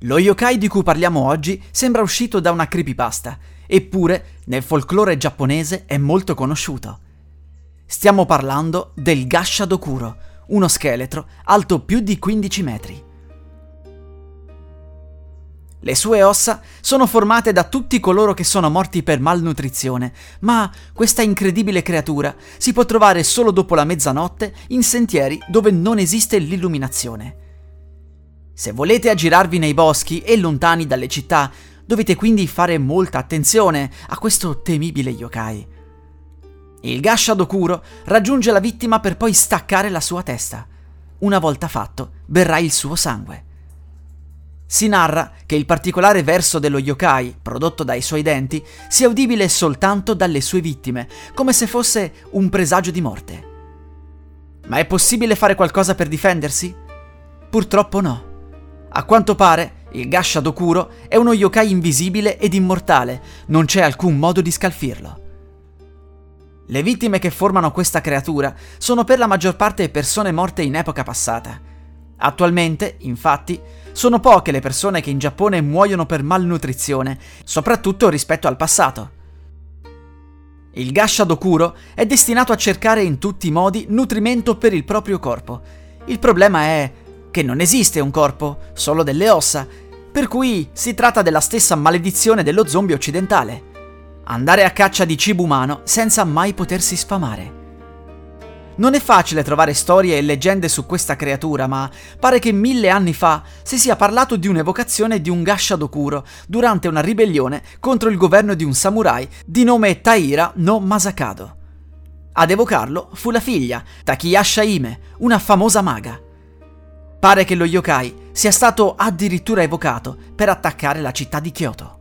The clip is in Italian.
Lo yokai di cui parliamo oggi sembra uscito da una creepypasta, eppure nel folklore giapponese è molto conosciuto. Stiamo parlando del Gasha Dokuro, uno scheletro alto più di 15 metri. Le sue ossa sono formate da tutti coloro che sono morti per malnutrizione, ma questa incredibile creatura si può trovare solo dopo la mezzanotte in sentieri dove non esiste l'illuminazione. Se volete aggirarvi nei boschi e lontani dalle città, dovete quindi fare molta attenzione a questo temibile yokai. Il Gasha Dokuro raggiunge la vittima per poi staccare la sua testa. Una volta fatto, berrà il suo sangue. Si narra che il particolare verso dello yokai, prodotto dai suoi denti, sia udibile soltanto dalle sue vittime, come se fosse un presagio di morte. Ma è possibile fare qualcosa per difendersi? Purtroppo no. A quanto pare, il Gasha Dokuro è uno yokai invisibile ed immortale, non c'è alcun modo di scalfirlo. Le vittime che formano questa creatura sono per la maggior parte persone morte in epoca passata. Attualmente, infatti, sono poche le persone che in Giappone muoiono per malnutrizione, soprattutto rispetto al passato. Il Gasha Dokuro è destinato a cercare in tutti i modi nutrimento per il proprio corpo. Il problema è che non esiste un corpo, solo delle ossa, per cui si tratta della stessa maledizione dello zombie occidentale. Andare a caccia di cibo umano senza mai potersi sfamare. Non è facile trovare storie e leggende su questa creatura, ma pare che mille anni fa si sia parlato di un'evocazione di un Gasha Dokuro durante una ribellione contro il governo di un samurai di nome Taira no Masakado. Ad evocarlo fu la figlia, Takiyasha Hime, una famosa maga. Pare che lo yokai sia stato addirittura evocato per attaccare la città di Kyoto.